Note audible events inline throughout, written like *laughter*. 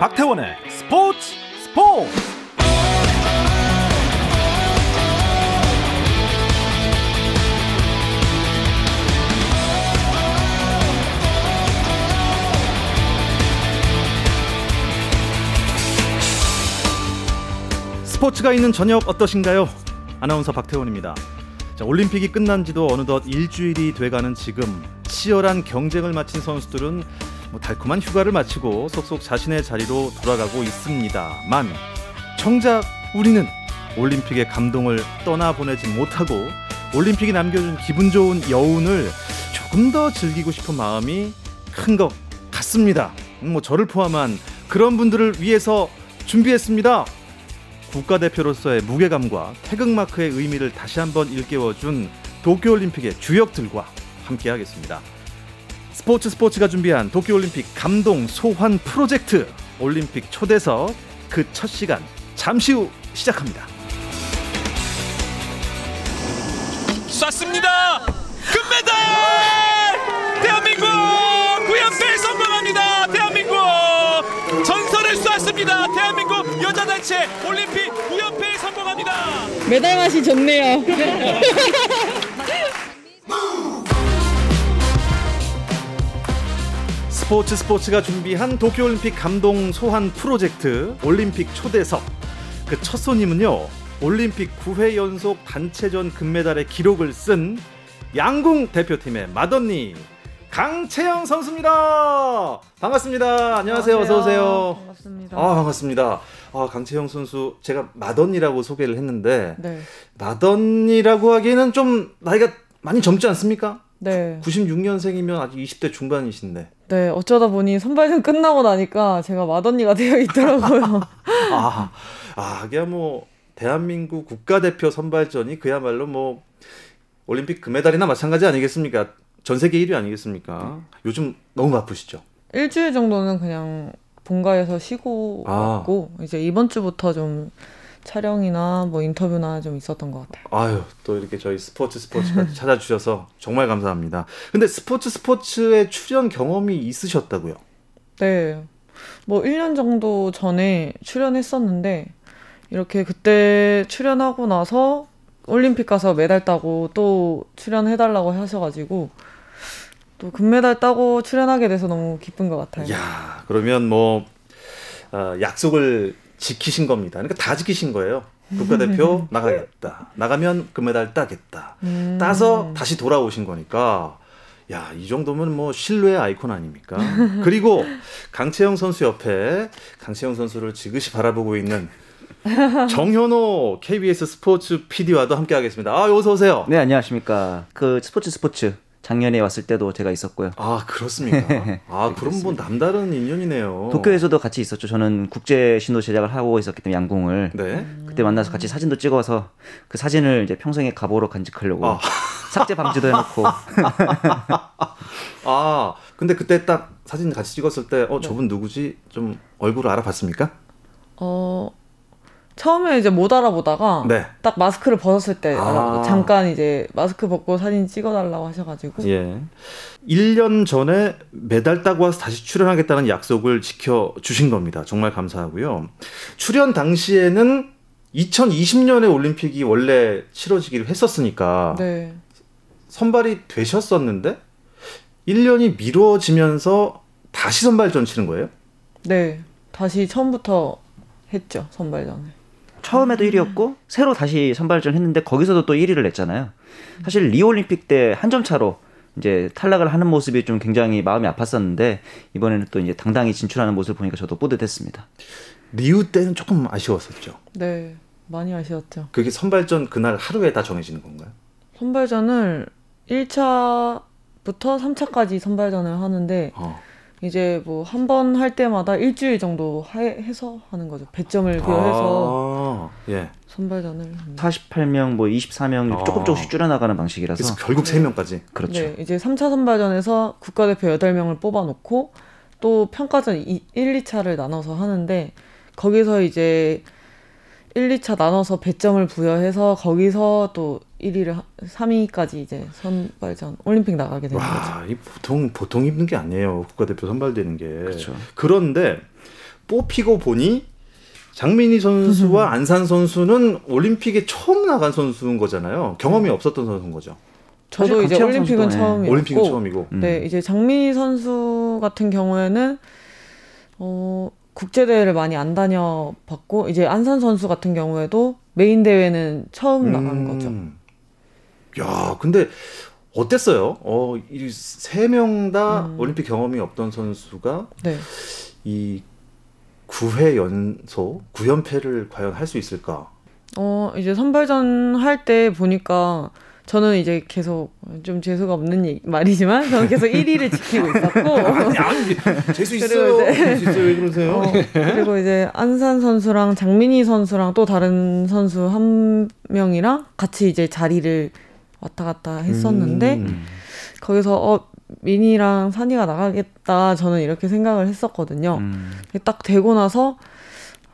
박태원의 스포츠 스포츠 스포츠가 있는 저녁 어떠신가요? 아나운서 박태원입니다. 자, 올림픽이 끝난 지도 어느덧 일주일이 돼가는 지금 치열한 경쟁을 마친 선수들은 뭐 달콤한 휴가를 마치고 속속 자신의 자리로 돌아가고 있습니다만 정작 우리는 올림픽의 감동을 떠나보내지 못하고 올림픽이 남겨준 기분 좋은 여운을 조금 더 즐기고 싶은 마음이 큰 것 같습니다. 음, 뭐 저를 포함한 그런 분들을 위해서 준비했습니다. 국가대표로서의 무게감과 태극마크의 의미를 다시 한번 일깨워준 도쿄올림픽의 주역들과 함께하겠습니다. 스포츠 스포츠가 준비한 도쿄올림픽 감동 소환 프로젝트 올림픽 초대석 그 첫 시간 잠시 후 시작합니다. 쐈습니다. 금메달! 대한민국 구연패 성공합니다. 대한민국 전설을 쐈습니다. 대한민국 여자 단체 올림픽 구연패 성공합니다. 메달 맛이 좋네요. 스포츠 스포츠가 준비한 도쿄올림픽 감동 소환 프로젝트 올림픽 초대석 그 첫 손님은요 올림픽 9회 연속 단체전 금메달의 기록을 쓴 양궁 대표팀의 맏언니 강채영 선수입니다 반갑습니다 안녕하세요 어서 오세요 반갑습니다. 아 반갑습니다 아 강채영 선수 제가 맏언니라고 소개를 했는데 네. 맏언니라고 하기에는 좀 나이가 많이 젊지 않습니까? 네. 96년생이면 아직 20대 중반이신데 네. 어쩌다 보니 선발전 끝나고 나니까 제가 맏언니가 되어 있더라고요. *laughs* 아, 아, 이게 뭐 대한민국 국가대표 선발전이 그야말로 뭐 올림픽 금메달이나 마찬가지 아니겠습니까? 전 세계 1위 아니겠습니까? 요즘 너무 바쁘시죠? 일주일 정도는 그냥 본가에서 쉬고 아. 왔고 이제 이번 주부터 좀 촬영이나 뭐 인터뷰나 좀 있었던 것 같아요. 아유, 또 이렇게 저희 스포츠 스포츠까지 찾아주셔서 정말 감사합니다. 근데 스포츠 스포츠에 출연 경험이 있으셨다고요? 네. 뭐 1년 정도 전에 출연했었는데 이렇게 그때 출연하고 나서 올림픽 가서 메달 따고 또 출연해달라고 하셔가지고 또 금메달 따고 출연하게 돼서 너무 기쁜 것 같아요. 야 그러면 뭐 어, 약속을 지키신 겁니다. 그러니까 다 지키신 거예요. 국가대표 나가겠다. 나가면 금메달 따겠다. 음. 따서 다시 돌아오신 거니까 야, 이 정도면 뭐 신뢰의 아이콘 아닙니까? *laughs* 그리고 강채영 선수 옆에 강채영 선수를 지그시 바라보고 있는 정현호 KBS 스포츠 PD와도 함께 하겠습니다. 아, 어서 오세요. 네, 안녕하십니까. 그 스포츠 스포츠 작년에 왔을 때도 제가 있었고요. 아, 그렇습니까? *laughs* 아, 그럼 뭐 남다른 인연이네요. 도쿄에서도 같이 있었죠. 저는 국제 신호 제작을 하고 있었기 때문에 양궁을 네. 그때 만나서 같이 사진도 찍어서 그 사진을 이제 평생의 가보로 간직하려고 아. 삭제 방지도 해놓고 *laughs* 아, 근데 그때 딱 사진 같이 찍었을 때, 어, 저분 누구지? 좀 얼굴을 알아봤습니까? 어 처음에 이제 못 알아보다가 네. 딱 마스크를 벗었을 때 아. 잠깐 이제 마스크 벗고 사진 찍어달라고 하셔가지고 예. 1년 전에 메달 따고 와서 다시 출연하겠다는 약속을 지켜주신 겁니다. 정말 감사하고요. 출연 당시에는 2020년에 올림픽이 원래 치러지기로 했었으니까 네 선발이 되셨었는데 1년이 미뤄지면서 다시 선발전 치는 거예요? 네. 다시 처음부터 했죠 선발전을. 처음에도 1위였고 새로 다시 선발전 했는데 거기서도 또 1위를 냈잖아요. 사실 리오 올림픽 때 한 점 차로 이제 탈락을 하는 모습이 좀 굉장히 마음이 아팠었는데 이번에는 또 이제 당당히 진출하는 모습을 보니까 저도 뿌듯했습니다. 리우 때는 조금 아쉬웠었죠. 네 많이 아쉬웠죠. 그게 선발전 그날 하루에 다 정해지는 건가요? 선발전을 1차부터 3차까지 선발전을 하는데 어. 이제 뭐 한 번 할 때마다 일주일 정도 하- 해서 하는 거죠. 배점을 부여해서 아, 예. 선발전을. 합니다. 48명, 뭐 24명 아. 조금 조금씩 줄여나가는 방식이라서 그래서 결국 세 명까지. 그렇죠. 네, 이제 3차 선발전에서 국가대표 8명을 뽑아놓고 또 평가전 1, 2차를 나눠서 하는데 거기서 이제 1, 2차 나눠서 배점을 부여해서 거기서 또 1위를 3위까지 이제 선발전 올림픽 나가게 되는 거죠. 와, 이 보통 보통 힘든 게 아니에요. 국가대표 선발되는 게. 그렇죠. 그런데 뽑히고 보니 장민희 선수와 안산 선수는 올림픽에 처음 나간 선수인 거잖아요. 경험이 없었던 선수인 거죠. 저도 이제 올림픽은 네. 올림픽은 처음이고. 음. 네, 이제 장민희 선수 같은 경우에는 어 국제 대회를 많이 안 다녀 봤고 이제 안산 선수 같은 경우에도 메인 대회는 처음 나간 거죠. 음. 야, 근데 어땠어요? 어, 이 세 명다 음. 올림픽 경험이 없던 선수가 네. 이 9회 연속 9연패를 과연 할 수 있을까? 어, 이제 선발전 할 때 보니까 저는 이제 계속 좀 재수가 없는 얘기- 말이지만 저는 계속 *laughs* 1위를 지키고 있었고 아니, 아니, 재수 있어요. 재수 있어요. 왜 그러세요? 어, 그리고 이제 안산 선수랑 장민희 선수랑 또 다른 선수 한 명이랑 같이 이제 자리를 왔다 갔다 했었는데 음. 거기서 어 민희랑 산이가 나가겠다 저는 이렇게 생각을 했었거든요. 음. 딱 되고 나서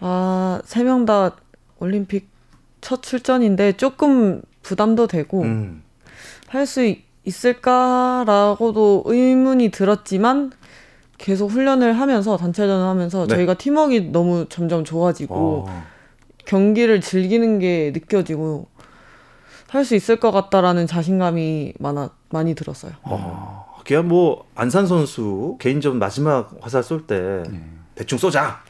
아 세 명 다 올림픽 첫 출전인데 조금 부담도 되고 음. 할수 있을까라고도 의문이 들었지만 계속 훈련을 하면서 단체전을 하면서 네. 저희가 팀워크가 너무 점점 좋아지고 어. 경기를 즐기는 게 느껴지고 할 수 있을 것 같다라는 자신감이 많아 많이 들었어요. 어. 그냥 뭐 안산 선수 개인전 마지막 화살 쏠때 네. 대충 쏘자.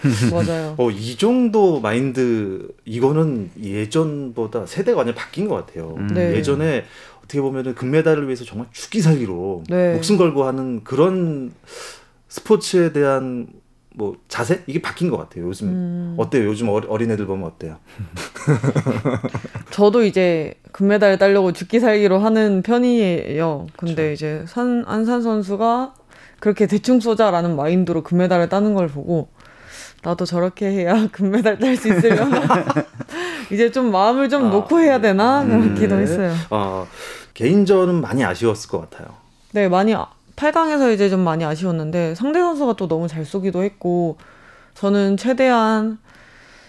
*laughs* 맞아요. 어, 이 정도 마인드 이거는 예전보다 세대가 완전 바뀐 것 같아요. 음. 네. 예전에 어떻게 보면은 금메달을 위해서 정말 죽기 살기로 네. 목숨 걸고 하는 그런 스포츠에 대한 뭐 자세 이게 바뀐 것 같아요. 요즘 음. 어때요? 요즘 어리, 어린 애들 보면 어때요? *laughs* 저도 이제 금메달 따려고 죽기 살기로 하는 편이에요. 근데 이제 산, 안산 선수가 그렇게 대충 쏘자라는 마인드로 금메달을 따는 걸 보고 나도 저렇게 해야 *laughs* 금메달 딸 수 있으려나 *laughs* 이제 좀 마음을 좀 아, 놓고 해야 되나 음, 그렇기도 네. 했어요. 어, 개인전은 많이 아쉬웠을 것 같아요. 네, 많이 8강에서 이제 좀 많이 아쉬웠는데 상대 선수가 또 너무 잘 쏘기도 했고 저는 최대한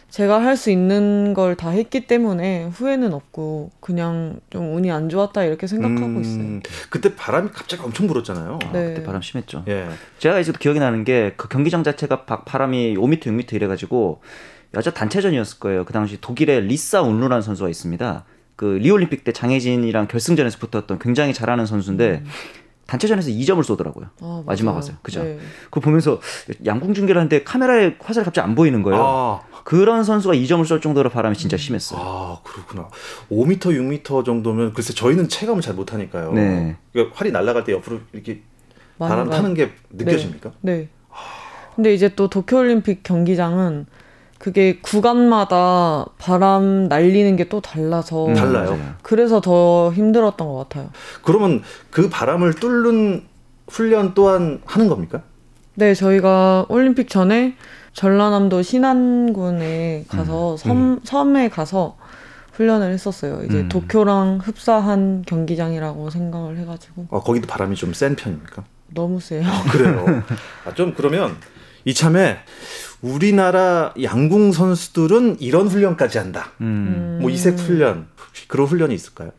제가 할 수 있는 걸 다 했기 때문에 후회는 없고 그냥 좀 운이 안 좋았다 이렇게 생각하고 음, 있어요. 그때 바람이 갑자기 엄청 불었잖아요. 아, 네. 그때 바람 심했죠. 예. 제가 이제 기억이 나는 게 그 경기장 자체가 바, 바람이 5m, 6m 이래가지고 여자 단체전이었을 거예요. 그 당시 독일의 리사 운루라는 선수가 있습니다. 그 리올림픽 때 장혜진이랑 결승전에서 붙었던 굉장히 잘하는 선수인데 단체전에서 2점을 쏘더라고요. 아, 마지막. 화살. 그죠? 네. 그거 보면서 양궁 중계를 하는데 카메라에 화살이 갑자기 안 보이는 거예요. 아, 그런 선수가 2점을 쏠 정도로 바람이 진짜 심했어요. 아 그렇구나. 5m, 6m 정도면 글쎄 저희는 체감을 잘 못 하니까요. 네. 그러니까 활이 날아갈 때 옆으로 이렇게 바람 가- 타는 게 느껴집니까? 네. 근데 이제 또 도쿄올림픽 경기장은 그게 구간마다 바람 날리는 게 또 달라서 음, 달라요. 그래서 더 힘들었던 것 같아요. 그러면 그 바람을 뚫는 훈련 또한 하는 겁니까? 네, 저희가 올림픽 전에 전라남도 신안군에 가서 섬, 섬에 가서 훈련을 했었어요. 이제 음. 도쿄랑 흡사한 경기장이라고 생각을 해가지고 아, 거기도 바람이 좀 센 편입니까? 너무 세요. 그래요. *laughs* 아, 좀 그러면 이참에 우리나라 양궁 선수들은 이런 훈련까지 한다. 음. 뭐 이색 훈련 혹시 그런 훈련이 있을까요?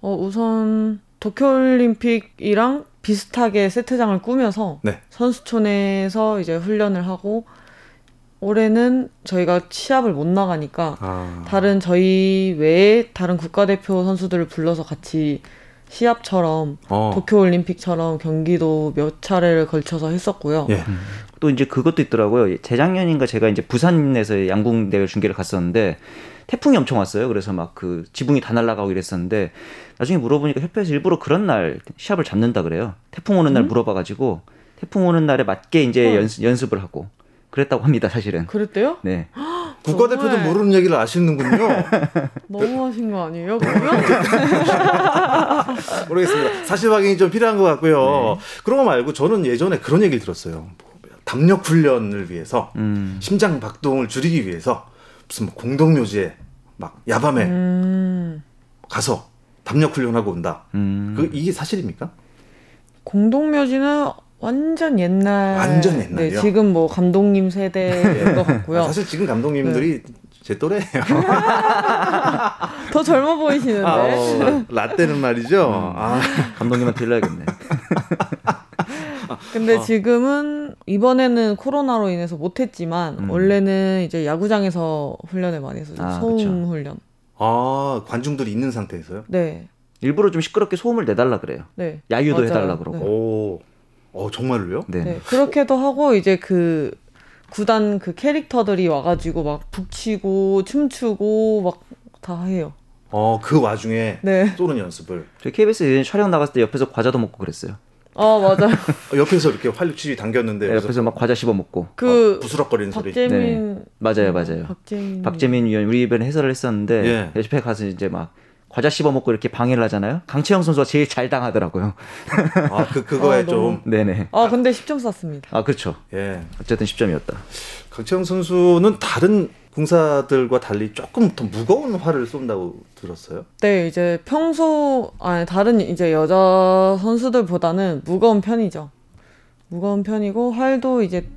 어, 우선 도쿄올림픽이랑 비슷하게 세트장을 꾸며서 네. 선수촌에서 이제 훈련을 하고 올해는 저희가 시합을 못 나가니까 아, 다른 저희 외에 다른 국가대표 선수들을 불러서 같이 시합처럼 어. 도쿄올림픽처럼 경기도 몇 차례를 걸쳐서 했었고요. 예. 또 이제 그것도 있더라고요. 재작년인가 제가 이제 부산에서 양궁 대회 중계를 갔었는데 태풍이 엄청 왔어요. 그래서 막 그 지붕이 다 날아가고 이랬었는데 나중에 물어보니까 협회에서 일부러 그런 날 시합을 잡는다 그래요. 태풍 오는 날 물어봐가지고 태풍 오는 날에 맞게 이제 헐. 연습, 연습을 하고 그랬다고 합니다. 사실은. 그랬대요? 네. 국가대표도 정말. 모르는 얘기를 아시는군요. *laughs* 너무 하신 거 아니에요? *laughs* *laughs* 모르겠습니다. 사실 확인이 좀 필요한 것 같고요. 그런 거 말고 저는 예전에 그런 얘기를 들었어요. 뭐 담력 훈련을 위해서 음. 심장 박동을 줄이기 위해서 무슨 뭐 공동묘지에 막 야밤에 음, 가서 담력 훈련하고 온다. 음. 그 이게 사실입니까? 공동묘지는 완전 옛날. 완전 옛날이요? 네, 지금 뭐 감독님 세대인 것 같고요. 아, 사실 지금 감독님들이 제 또래예요. *laughs* 더 젊어 보이시는데. 아, 어, 라떼는 말이죠. 아, *laughs* 감독님한테 일러야겠네. *laughs* 근데 어. 지금은 이번에는 코로나로 인해서 못했지만 음. 원래는 이제 야구장에서 훈련을 많이 했어요. 아, 소음 그쵸. 훈련. 아 관중들이 있는 상태에서요? 네, 일부러 좀 시끄럽게 소음을 내달라 그래요. 네. 야유도 맞아요. 해달라 그러고. 네. 오, 어 정말로요? 네. 네, 그렇게도 하고 이제 그 구단 그 캐릭터들이 와가지고 막 북치고 춤추고 막 다 해요. 어 그 와중에 네. 쏘는 연습을 저희 KBS 예전에 촬영 나갔을 때 옆에서 과자도 먹고 그랬어요. 아 맞아요. *laughs* 어, 옆에서 이렇게 활력치 당겼는데 네, 옆에서 막 과자 씹어 먹고. 그 어, 부스럭거리는 소리. 박재민 맞아요, 맞아요. 박재민 박재민 위원 우리 이번에 해설을 했었는데 예. 옆에 가서 이제 막 과자 씹어 먹고 이렇게 방해를 하잖아요. 강채영 선수가 제일 잘 당하더라고요. 아 그 그거에 *laughs* 아, 너무- 좀 네네. 아 근데 10점 쐈습니다. 아 그렇죠. 예. 어쨌든 10점이었다. 강채영 선수는 다른 공사들과 달리 조금 더 무거운 활을 쏜다고 들었어요. 네 이제 평소 아니 다른 이제 여자 선수들보다는 무거운 편이죠. 무거운 편이고 활도 이제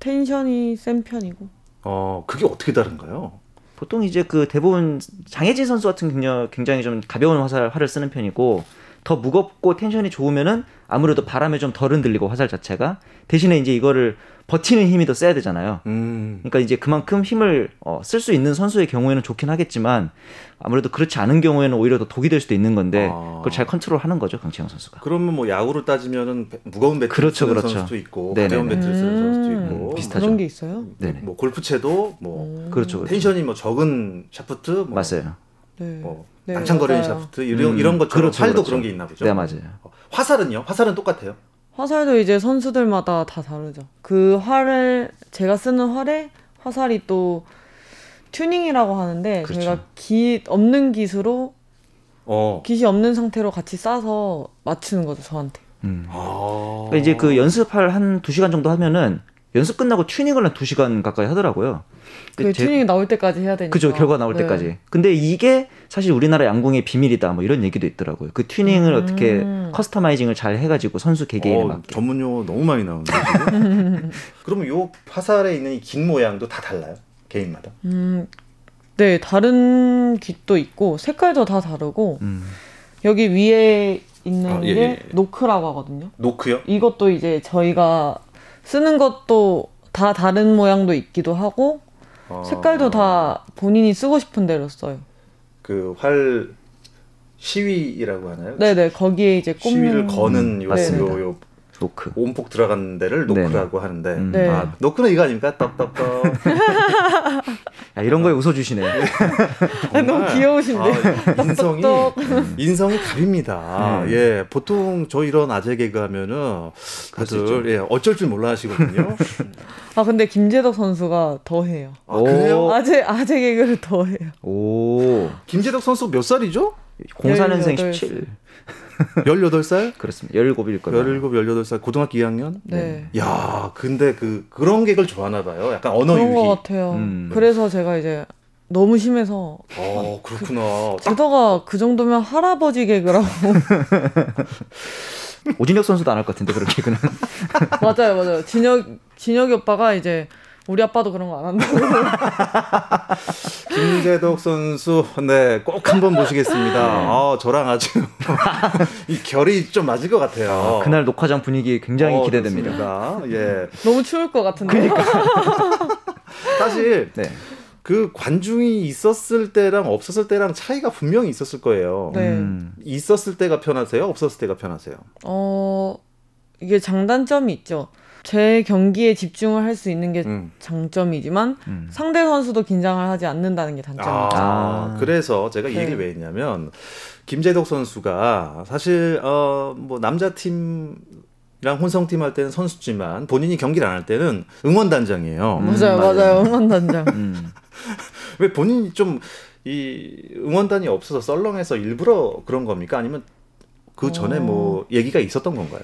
텐션이 센 편이고. 어 그게 어떻게 다른가요? 보통 이제 그 대부분 장혜진 선수 같은 경우 굉장히 좀 가벼운 화살 활을 쓰는 편이고 더 무겁고 tension이 좋으면은 아무래도 바람에 좀 덜 흔들리고 화살 자체가 대신에 이제 이거를 버티는 힘이 더 세야 되잖아요. 음. 그러니까 이제 그만큼 힘을 어, 쓸 수 있는 선수의 경우에는 좋긴 하겠지만 아무래도 그렇지 않은 경우에는 오히려 더 독이 될 수도 있는 건데 아. 그걸 잘 컨트롤하는 거죠 강채영 선수가. 그러면 뭐 야구로 따지면은 배- 무거운 배트를 그렇죠, 쓰는 그렇죠. 선수도 있고 네네네. 가벼운 배트를 쓰는 선수도 음, 있고 비슷하죠. 그런 게 있어요? 네네. 뭐 골프채도 뭐 음. 그렇죠, 그렇죠. tension이 뭐 적은 샤프트, 뭐, 맞아요. 네. 뭐 네, 낭창거리는. 샤프트 이런 음, 이런 것처럼 그렇죠, 활도 그렇죠. 그런 게 있나 보죠. 네 맞아요. 어, 화살은요? 화살은 똑같아요. 화살도 이제 선수들마다 다 다르죠. 그 활을 제가 쓰는 활에 화살이 또 튜닝이라고 하는데 그렇죠. 저희가 깃 없는 기수로 어. 깃이 없는 상태로 같이 쏴서 맞추는 거죠 저한테. 음. 아. 그러니까 이제 그 연습할 한 두 시간 정도 하면은 연습 끝나고 튜닝을 한 두 시간 가까이 하더라고요. 그 제- 튜닝이 나올 때까지 해야 되니까. 그죠 결과 나올 네. 때까지. 근데 이게 사실 우리나라 양궁의 비밀이다 뭐 이런 얘기도 있더라고요. 그 튜닝을 음. 어떻게 customizing을 잘 해가지고 선수 개개인에 어, 맞게. 전문 용어 너무 많이 나오는데. *laughs* 그러면 요 화살에 있는 이 긴 모양도 다 달라요? 개인마다? 음, 네 다른 깃도 있고 색깔도 다 다르고 음. 여기 위에 있는 아, 예, 게 예, 예. nock라고 하거든요. nock요? 이것도 이제 저희가 쓰는 것도 다 다른 모양도 있기도 하고 어, 색깔도 다 본인이 쓰고 싶은 대로 써요. 그 활 시위라고 하나요? 네네 거기에 이제 꼽는 시위를 거는 요, 맞습니다. 요, 요 nock. 움푹 들어간 데를 nock라고 하는데 음. 네. 아, 노크는 이거 아닙니까? 똑똑똑 야, 이런 거에 웃어주시네. *laughs* 너무 귀여우신데. 아, 인성이 똑똑똑. 인성이 갑입니다. 음. 예, 보통 저 이런 아재 개그 하면은 다들 예, 어쩔 줄 몰라 하시거든요. *laughs* 아 근데 김재덕 선수가 더 해요. 아, 그래요? 오. 아재 아재 개그를 더 해요. 오. 김재덕 선수 몇 살이죠? 04년생 18. 17. 18살? 그렇습니다. 17일 거예요. 17, 18살 고등학교 2학년? 네. 야, 근데 그 그런 개그를 좋아하나 봐요. 약간 언어 그런 유희. 것 같아요. 음. 그래서 제가 이제 너무 심해서 어, 그렇구나. 딱 제덕아 그 정도면 할아버지 개그라고 *laughs* 오진혁 선수도 안 할 것 같은데 그런 개그는. *laughs* 맞아요 맞아요 진혁 진혁이 오빠가 이제 우리 아빠도 그런 거 안 한다고 *laughs* 김재덕 선수, 네, 꼭 한번 모시겠습니다. 아, 저랑 아주 *laughs* 이 결이 좀 맞을 것 같아요. 아, 그날 녹화장 분위기 굉장히 어, 기대됩니다. 예. 너무 추울 것 같은데 *laughs* 사실 네. 그 관중이 있었을 때랑 없었을 때랑 차이가 분명히 있었을 거예요. 네. 음. 있었을 때가 편하세요? 없었을 때가 편하세요? 어 이게 장단점이 있죠 제 경기에 집중을 할 수 있는 게 음. 장점이지만 음. 상대 선수도 긴장을 하지 않는다는 게 단점이죠 아, 아. 그래서 제가 이 네. 얘기를 왜 했냐면 김재덕 선수가 사실 어 뭐 남자 팀 이랑 혼성팀 할 때는 선수지만 본인이 경기를 안 할 때는 응원단장이에요. 음, 맞아요 맞아요. 맞아요 응원단장 음. *laughs* 왜 본인이 좀 이 응원단이 없어서 썰렁해서 일부러 그런 겁니까? 아니면 그 전에 어. 뭐 얘기가 있었던 건가요?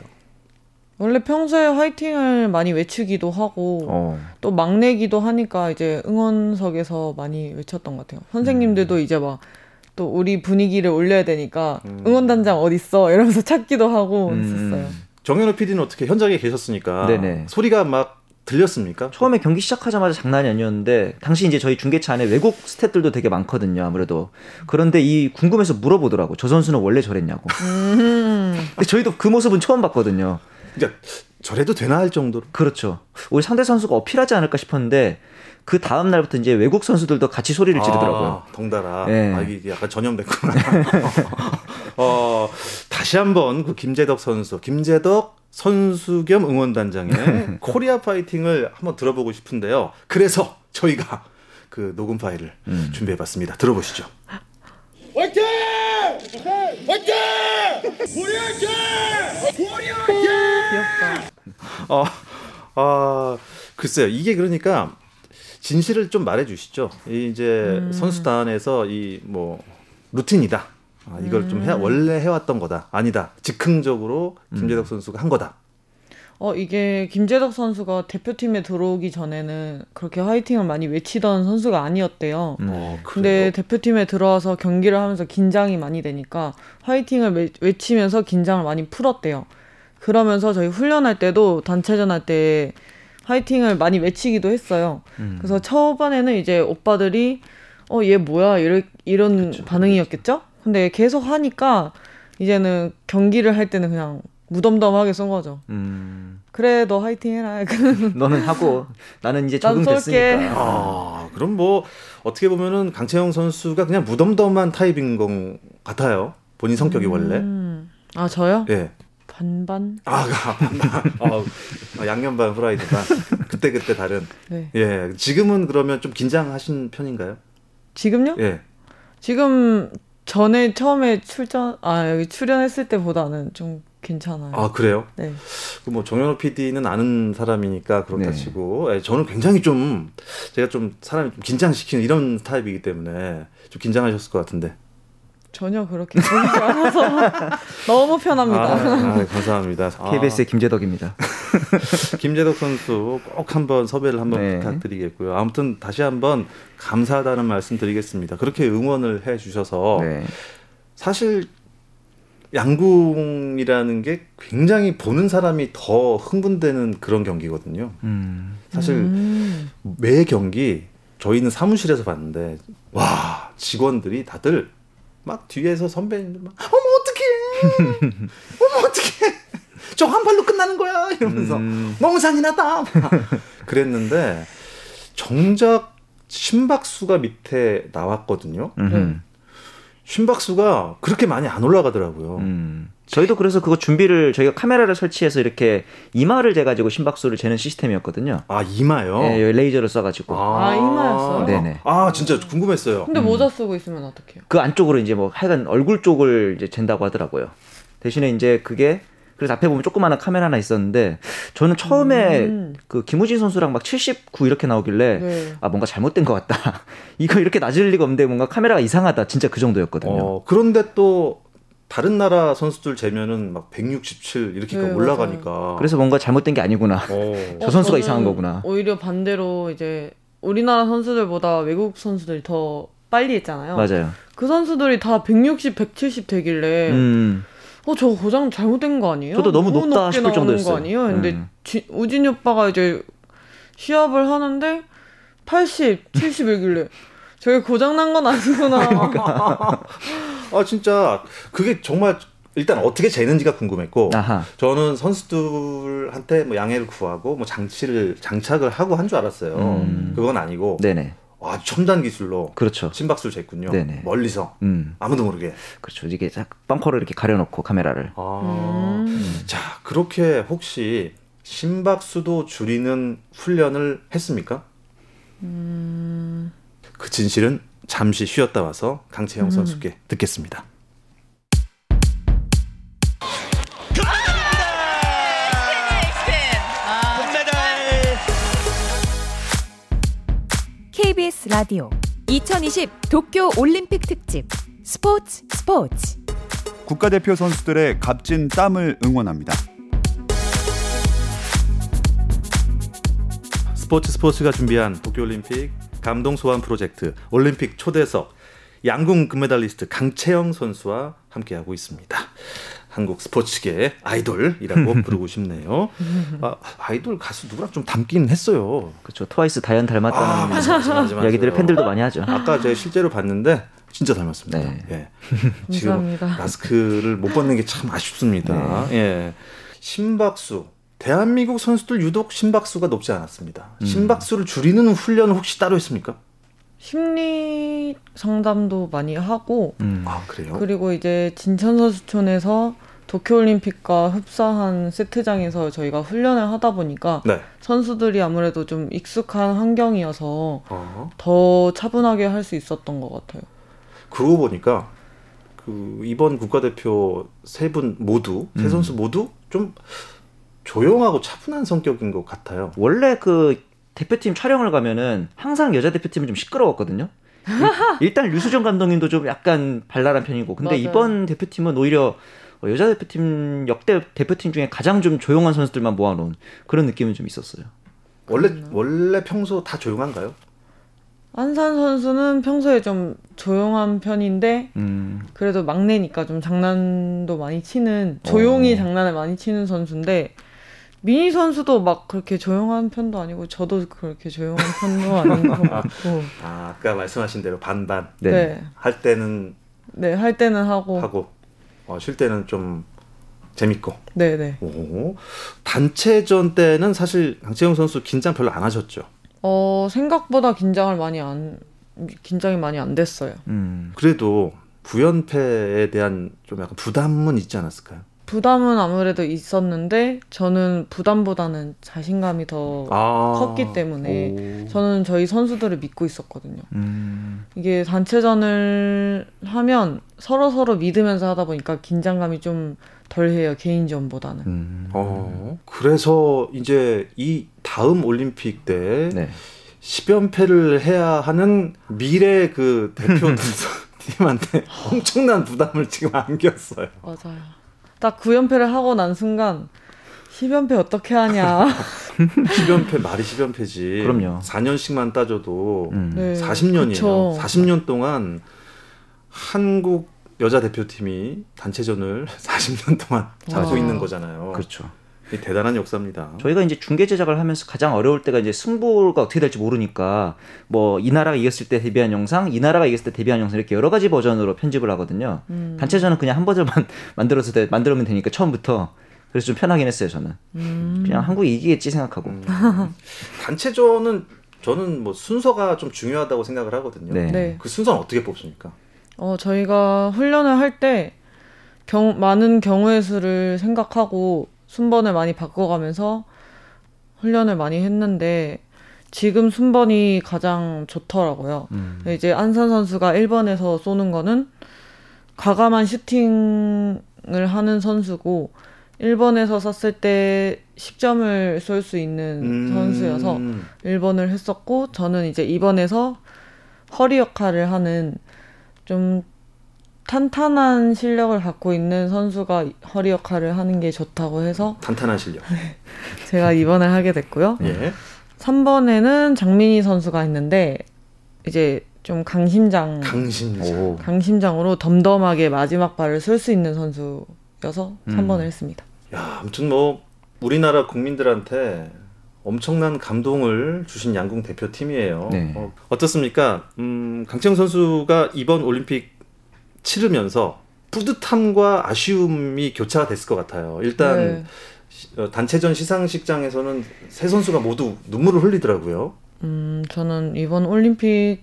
원래 평소에 화이팅을 많이 외치기도 하고 어. 또 막내기도 하니까 이제 응원석에서 많이 외쳤던 것 같아요. 선생님들도 이제 막 또 우리 분위기를 올려야 되니까 음. 응원단장 어딨어 이러면서 찾기도 하고 음. 있었어요. 정현우 PD는 어떻게 현장에 계셨으니까 네네. 소리가 막 들렸습니까? 처음에 경기 시작하자마자 장난이 아니었는데 당시 이제 저희 중계차 안에 외국 스태프들도 되게 많거든요 아무래도 그런데 이 궁금해서 물어보더라고 저 선수는 원래 저랬냐고 음. 근데 저희도 그 모습은 처음 봤거든요 그러니까 저래도 되나 할 정도로. 그렇죠. 우리 상대 선수가 어필하지 않을까 싶었는데 그 다음 날부터 이제 외국 선수들도 같이 소리를 지르더라고요. 아, 덩달아. 네. 아, 이게 약간 전염됐구나. *laughs* 어, 다시 한번 그 김재덕 선수, 김재덕 선수 겸 응원단장의 *laughs* 코리아 파이팅을 한번 들어보고 싶은데요. 그래서 저희가 그 녹음 파일을 음. 준비해봤습니다. 들어보시죠. 화이팅! 화이팅! 우리 화이팅! 우리 화이팅! 어, 아, 글쎄요. 이게 그러니까 진실을 좀 말해 주시죠. 이 이제 선수단에서 이 뭐 루틴이다. 아, 이걸 좀 해, 원래 해왔던 거다. 아니다. 즉흥적으로 김재덕 선수가 한 거다. 어, 이게 김재덕 선수가 대표팀에 들어오기 전에는 그렇게 화이팅을 많이 외치던 선수가 아니었대요. 어, 근데 대표팀에 들어와서 경기를 하면서 긴장이 많이 되니까 화이팅을 외, 외치면서 긴장을 많이 풀었대요. 그러면서 저희 훈련할 때도 단체전 할 때 화이팅을 많이 외치기도 했어요. 그래서 초반에는 이제 오빠들이 어 얘 뭐야 이런 이런 반응이었겠죠? 근데 계속 하니까 이제는 경기를 할 때는 그냥 무덤덤하게 쏜 거죠. 음, 그래 너 화이팅 해라. *laughs* 너는 하고 나는 이제. 적응됐으니까. 아, 그럼 뭐 어떻게 보면은 강채영 선수가 그냥 무덤덤한 타입인 것 같아요. 본인 성격이 원래. 음. 아 저요? 예. 반반. 아, 아, 아, 양념 반 후라이드 반. 그때 그때 다른. 네. 예. 지금은 그러면 좀 긴장하신 편인가요? 지금요? 예. 지금 전에 처음에 출전 아 여기 출연했을 때보다는 좀 괜찮아요. 아 그래요? 네. 그뭐 정현호 PD는 아는 사람이니까 그렇다 네. 치고 예, 저는 굉장히 좀 제가 좀 사람이 좀 긴장시키는 이런 타입이기 때문에 좀 긴장하셨을 것 같은데. 전혀 그렇게 보이지 않아서 *laughs* 너무 아, 편합니다. 아, 감사합니다. 아, KBS의 김재덕입니다. *laughs* 김재덕 선수 꼭 한번 섭외를 한번 네. 부탁드리겠고요. 아무튼 다시 한번 감사하다는 말씀 드리겠습니다. 그렇게 응원을 해 주셔서 네. 사실 양궁이라는 게 굉장히 보는 사람이 더 흥분되는 그런 경기거든요. 음, 사실 음. 매 경기 저희는 사무실에서 봤는데 와 직원들이 다들 막 뒤에서 선배님들 막 어머 어떡해 *laughs* 어머 어떡해 저 한 발로 끝나는 거야 이러면서 음. 너무 잔인하다 막 그랬는데 정작 심박수가 밑에 나왔거든요 음흠. 심박수가 그렇게 많이 안 올라가더라고요 음. 저희도 그래서 그거 준비를 저희가 카메라를 설치해서 이렇게 이마를 재가지고 심박수를 재는 시스템이었거든요. 아 이마요 예, 여기 레이저를 써가지고 아, 이마였어요? 네네. 아 진짜 궁금했어요 근데 모자 쓰고 있으면 어떡해요? 그 안쪽으로 이제 뭐 하여간 얼굴 쪽을 이제 잰다고 하더라고요. 대신에 이제 그게 그래서 앞에 보면 조그마한 카메라 하나 있었는데 저는 처음에 음. 그 김우진 선수랑 막 79 이렇게 나오길래 네. 아 뭔가 잘못된 것 같다. *laughs* 이거 이렇게 낮을 리가 없는데 뭔가 카메라가 이상하다. 진짜 그 정도였거든요. 어, 그런데 또 다른 나라 선수들 재면은 막 167 이렇게 네, 올라가니까. 그래서 뭔가 잘못된 게 아니구나. 어. *laughs* 저 선수가 저는 이상한 거구나. 오히려 반대로 이제 우리나라 선수들보다 외국 선수들이 더 빨리 했잖아요. 맞아요. 그 선수들이 다 160, 170 되길래 음. 어, 저 고장 잘못된 거 아니에요? 저도 너무 높다 높게 싶을 정도였어요. 거 아니에요? 근데 음. 지- 우진이 오빠가 이제 시합을 하는데 80, 70이길래 저게 고장 난 건 아니구나. 그러니까. 아 진짜 그게 정말 일단 어떻게 재는지가 궁금했고 아하. 저는 선수들한테 뭐 양해를 구하고 뭐 장치를 장착을 하고 한 줄 알았어요. 음. 그건 아니고 네네. 와 첨단 기술로 그렇죠. 심박수를 쟀군요. 네네. 멀리서 음. 아무도 모르게. 그렇죠. 이게 딱 벙커를 이렇게 가려놓고 카메라를. 아. 음. 자 그렇게 혹시 심박수도 줄이는 훈련을 했습니까? 음. 그 진실은 잠시 쉬었다 와서 강채영 선수께 듣겠습니다. 라디오 2020 도쿄 올림픽 특집 스포츠 스포츠 국가대표 선수들의 값진 땀을 응원합니다. 스포츠 스포츠가 준비한 도쿄올림픽 감동 소환 프로젝트 올림픽 초대석 양궁 금메달리스트 강채영 선수와 함께하고 있습니다. 한국 스포츠계의 아이돌이라고 *laughs* 부르고 싶네요. 아, 아이돌 가수 누구랑 좀 닮긴 했어요. 그렇죠. 트와이스 다현 닮았다는 아, 맞아, 맞아, 맞아, 맞아. 이야기들을 팬들도 많이 하죠. 아까 제가 실제로 봤는데 진짜 닮았습니다. 네. 예. *laughs* 지금 감사합니다. 마스크를 못 벗는 게 참 아쉽습니다. 네. 예. 심박수 대한민국 선수들 유독 심박수가 높지 않았습니다. 심박수를 줄이는 훈련은 혹시 따로 있습니까? 심리 상담도 많이 하고 음. 아 그래요? 그리고 이제 진천 선수촌에서 도쿄올림픽과 흡사한 세트장에서 저희가 훈련을 하다 보니까 네. 선수들이 아무래도 좀 익숙한 환경이어서 어. 더 차분하게 할 수 있었던 것 같아요. 그러고 보니까 그 이번 국가대표 세 분 모두 세 음. 선수 모두 좀 조용하고 차분한 성격인 것 같아요. 원래 그 대표팀 촬영을 가면은 항상 여자 대표팀은 좀 시끄러웠거든요. 일- 일단 류수정 감독님도 좀 약간 발랄한 편이고, 근데 맞아요. 이번 대표팀은 오히려 어, 여자 대표팀 역대 대표팀 중에 가장 좀 조용한 선수들만 모아놓은 그런 느낌은 좀 있었어요. 원래 원래 평소 다 조용한가요? 안산 선수는 평소에 좀 조용한 편인데 음, 그래도 막내니까 좀 장난도 많이 치는 조용히 어. 장난을 많이 치는 선수인데 미니 선수도 막 그렇게 조용한 편도 아니고 저도 그렇게 조용한 편도 아닌 것 같고 *laughs* 아 아까 말씀하신 대로 반반 네. 네. 할 때는 네, 할 때는 하고 하고 어, 쉴 때는 좀 재밌고. 네, 네. 오. 단체전 때는 사실 강채영 선수 긴장 별로 안 하셨죠. 어, 생각보다 긴장을 많이 안 긴장이 많이 안 됐어요. 음, 그래도 부연패에 대한 좀 약간 부담은 있지 않았을까요? 부담은 아무래도 있었는데 저는 부담보다는 자신감이 더 아. 컸기 때문에 오. 저는 저희 선수들을 믿고 있었거든요. 음, 이게 단체전을 하면 서로 서로 믿으면서 하다 보니까 긴장감이 좀 덜해요 개인전보다는. 음. 어. 그래서 이제 이 다음 올림픽 때 네. 10연패를 해야 하는 미래 그 대표 *laughs* 팀한테 엄청난 부담을 지금 안겼어요. 맞아요. 딱 9연패를 하고 난 순간 10연패 어떻게 하냐. *laughs* 10연패 말이 10연패지. 그럼요. 4년씩만 따져도 음. 네, 40년이에요. 그쵸. 40년 동안 한국 여자 대표팀이 단체전을 *laughs* 40년 동안 하고 와. 있는 거잖아요. 그렇죠. 이 대단한 역사입니다. 저희가 이제 중계 제작을 하면서 가장 어려울 때가 이제 승부가 어떻게 될지 모르니까 뭐 이 나라가 이겼을 때 데뷔한 영상, 이 나라가 이겼을 때 데뷔한 영상 이렇게 여러 가지 버전으로 편집을 하거든요. 음. 단체전은 그냥 한 버전만 *laughs* 만들어서 돼, 만들면 되니까 처음부터 그래서 좀 편하긴 했어요 저는. 음. 그냥 한국이 이기겠지 생각하고. 음. 단체전은 저는 뭐 순서가 좀 중요하다고 생각을 하거든요. 네. 네. 그 순서는 어떻게 뽑습니까? 어, 저희가 훈련을 할때 경, 많은 경우의 수를 생각하고 순번을 많이 바꿔가면서 훈련을 많이 했는데 지금 순번이 가장 좋더라고요. 음. 이제 안산 선수가 1번에서 쏘는 거는 과감한 슈팅을 하는 선수고 1번에서 쐈을 때 10점을 쏠 수 있는 음. 선수여서 1번을 했었고 저는 이제 2번에서 허리 역할을 하는 좀 탄탄한 실력을 갖고 있는 선수가 허리 역할을 하는 게 좋다고 해서 탄탄한 실력. 제가 2번을 하게 됐고요. 예. 3번에는 장민희 선수가 있는데 이제 좀 강심장 강심장. 오. 강심장으로 덤덤하게 마지막 발을 쓸 수 있는 선수여서 음. 3번을 했습니다. 야, 아무튼 뭐 우리나라 국민들한테 엄청난 감동을 주신 양궁 대표팀이에요. 네. 어, 어떻습니까? 음, 강채영 선수가 이번 올림픽 치르면서 뿌듯함과 아쉬움이 교차가 됐을 것 같아요. 일단 네. 시- 어, 단체전 시상식장에서는 세 선수가 모두 눈물을 흘리더라고요. 음, 저는 이번 올림픽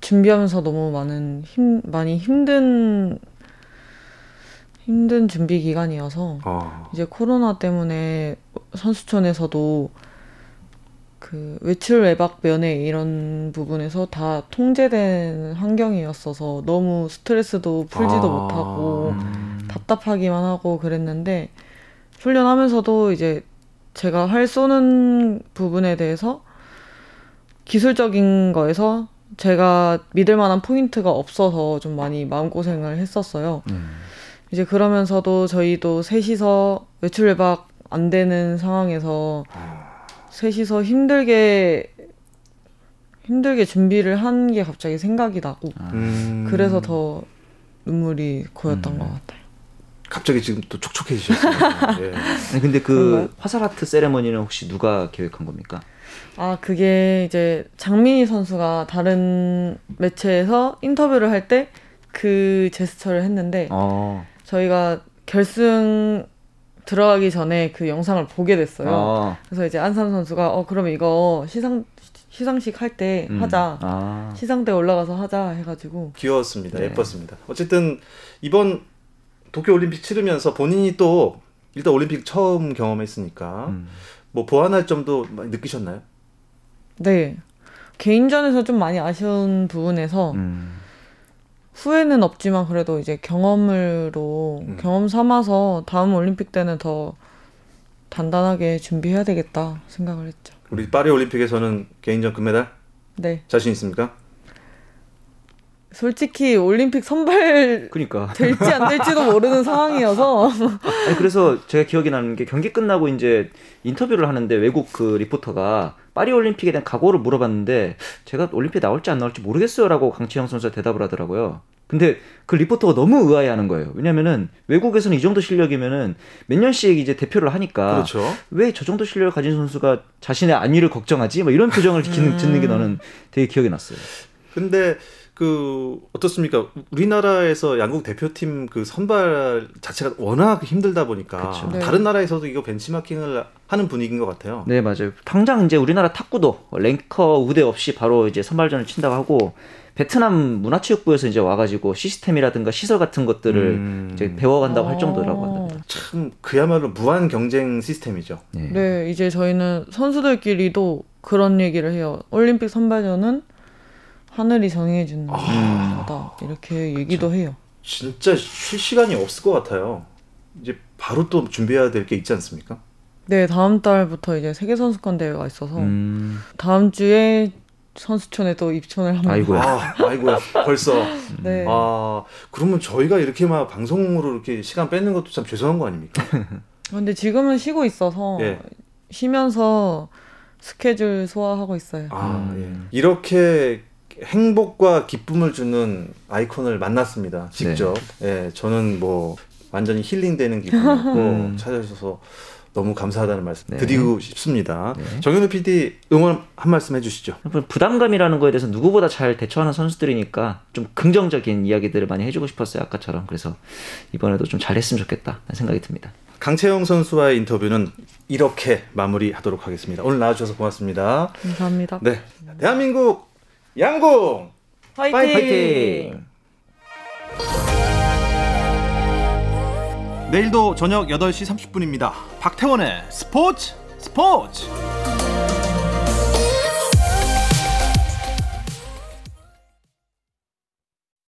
준비하면서 너무 많은 힘, 많이 힘든, 힘든 준비 기간이어서 어. 이제 코로나 때문에 선수촌에서도 그 외출 외박 면회 이런 부분에서 다 통제된 환경이었어서 너무 스트레스도 풀지도 아. 못하고 음. 답답하기만 하고 그랬는데 훈련하면서도 이제 제가 활 쏘는 부분에 대해서 기술적인 거에서 제가 믿을 만한 포인트가 없어서 좀 많이 마음고생을 했었어요. 음. 이제 그러면서도 저희도 셋이서 외출 외박 안 되는 상황에서 셋이서 힘들게 힘들게 준비를 한 게 갑자기 생각이 나고 음. 그래서 더 눈물이 고였던 음. 것 같아요. 갑자기 지금 또 촉촉해지셨어요. *laughs* 예. 아니, 근데 그? 화살 아트 세레머니는 혹시 누가 계획한 겁니까? 아, 그게 이제 장민희 선수가 다른 매체에서 인터뷰를 할 때 그 제스처를 했는데 어. 저희가 결승 들어가기 전에 그 영상을 보게 됐어요. 아, 그래서 이제 안산 선수가 어 그러면 이거 시상 시상식 할때 음. 하자. 아. 시상대 올라가서 하자 해가지고 귀여웠습니다. 네. 예뻤습니다. 어쨌든 이번 도쿄 올림픽 치르면서 본인이 또 일단 올림픽 처음 경험했으니까 음. 뭐 보완할 점도 많이 느끼셨나요? 네 개인전에서 좀 많이 아쉬운 부분에서 음. 후회는 없지만 그래도 이제 경험으로 음. 경험 삼아서 다음 올림픽 때는 더 단단하게 준비해야 되겠다 생각을 했죠. 우리 파리 올림픽에서는 개인전 금메달 네 자신 있습니까? 솔직히 올림픽 선발 그러니까. 될지 안 될지도 모르는 상황이어서 *laughs* 아니 그래서 제가 기억이 나는 게 경기 끝나고 이제 인터뷰를 하는데 외국 그 리포터가 파리 올림픽에 대한 각오를 물어봤는데 제가 올림픽 나올지 안 나올지 모르겠어요라고 강치영 선수가 대답을 하더라고요. 근데 그 리포터가 너무 의아해하는 거예요. 왜냐면은 외국에서는 이 정도 실력이면은 몇 년씩 이제 대표를 하니까 그렇죠. 왜 저 정도 실력을 가진 선수가 자신의 안위를 걱정하지? 뭐 이런 표정을 *laughs* 짓는, 음. 짓는 게 저는 되게 기억이 났어요. 근데 그 어떻습니까? 우리나라에서 양국 대표팀 그 선발 자체가 워낙 힘들다 보니까 그쵸. 네. 다른 나라에서도 이거 벤치마킹을 하는 분위기인 것 같아요. 네, 맞아요. 당장 이제 우리나라 탁구도 랭커 우대 없이 바로 이제 선발전을 친다고 하고 베트남 문화체육부에서 이제 와가지고 시스템이라든가 시설 같은 것들을 음. 이제 배워간다고 할 어. 정도라고 합니다. 참 그야말로 무한 경쟁 시스템이죠. 네. 네 이제 저희는 선수들끼리도 그런 얘기를 해요. 올림픽 선발전은 하늘이 아. 거다 이렇게 얘기도 해요. 진짜 쉴 시간이 없을 것 같아요. 이제 바로 또 준비해야 될 게 있지 않습니까? 네 다음 달부터 이제 세계 선수권 대회가 있어서 음, 다음 주에 선수촌에 또 입촌을 합니다. 아이고야. 아, 아이고야, 벌써. *laughs* 네. 아, 그러면 저희가 이렇게 막 방송으로 이렇게 시간 뺏는 것도 참 죄송한 거 아닙니까? *laughs* 근데 지금은 쉬고 있어서 예. 쉬면서 스케줄 소화하고 있어요. 아, 음. 예. 이렇게 행복과 기쁨을 주는 아이콘을 만났습니다. 직접. 예, 저는 뭐 완전히 힐링되는 기분이었고 *laughs* 음. 찾아주셔서 너무 감사하다는 말씀 네. 드리고 싶습니다. 네. 정현우 PD 응원 한 말씀 해주시죠. 부담감이라는 거에 대해서 누구보다 잘 대처하는 선수들이니까 좀 긍정적인 이야기들을 많이 해주고 싶었어요 아까처럼 그래서 이번에도 좀 잘했으면 좋겠다 생각이 듭니다. 강채영 선수와의 인터뷰는 이렇게 마무리하도록 하겠습니다. 오늘 나와주셔서 고맙습니다. 감사합니다. 네, 대한민국 양궁 화이팅! 파이팅! 내일도 저녁 8시 30분입니다. 박태원의 스포츠 스포츠.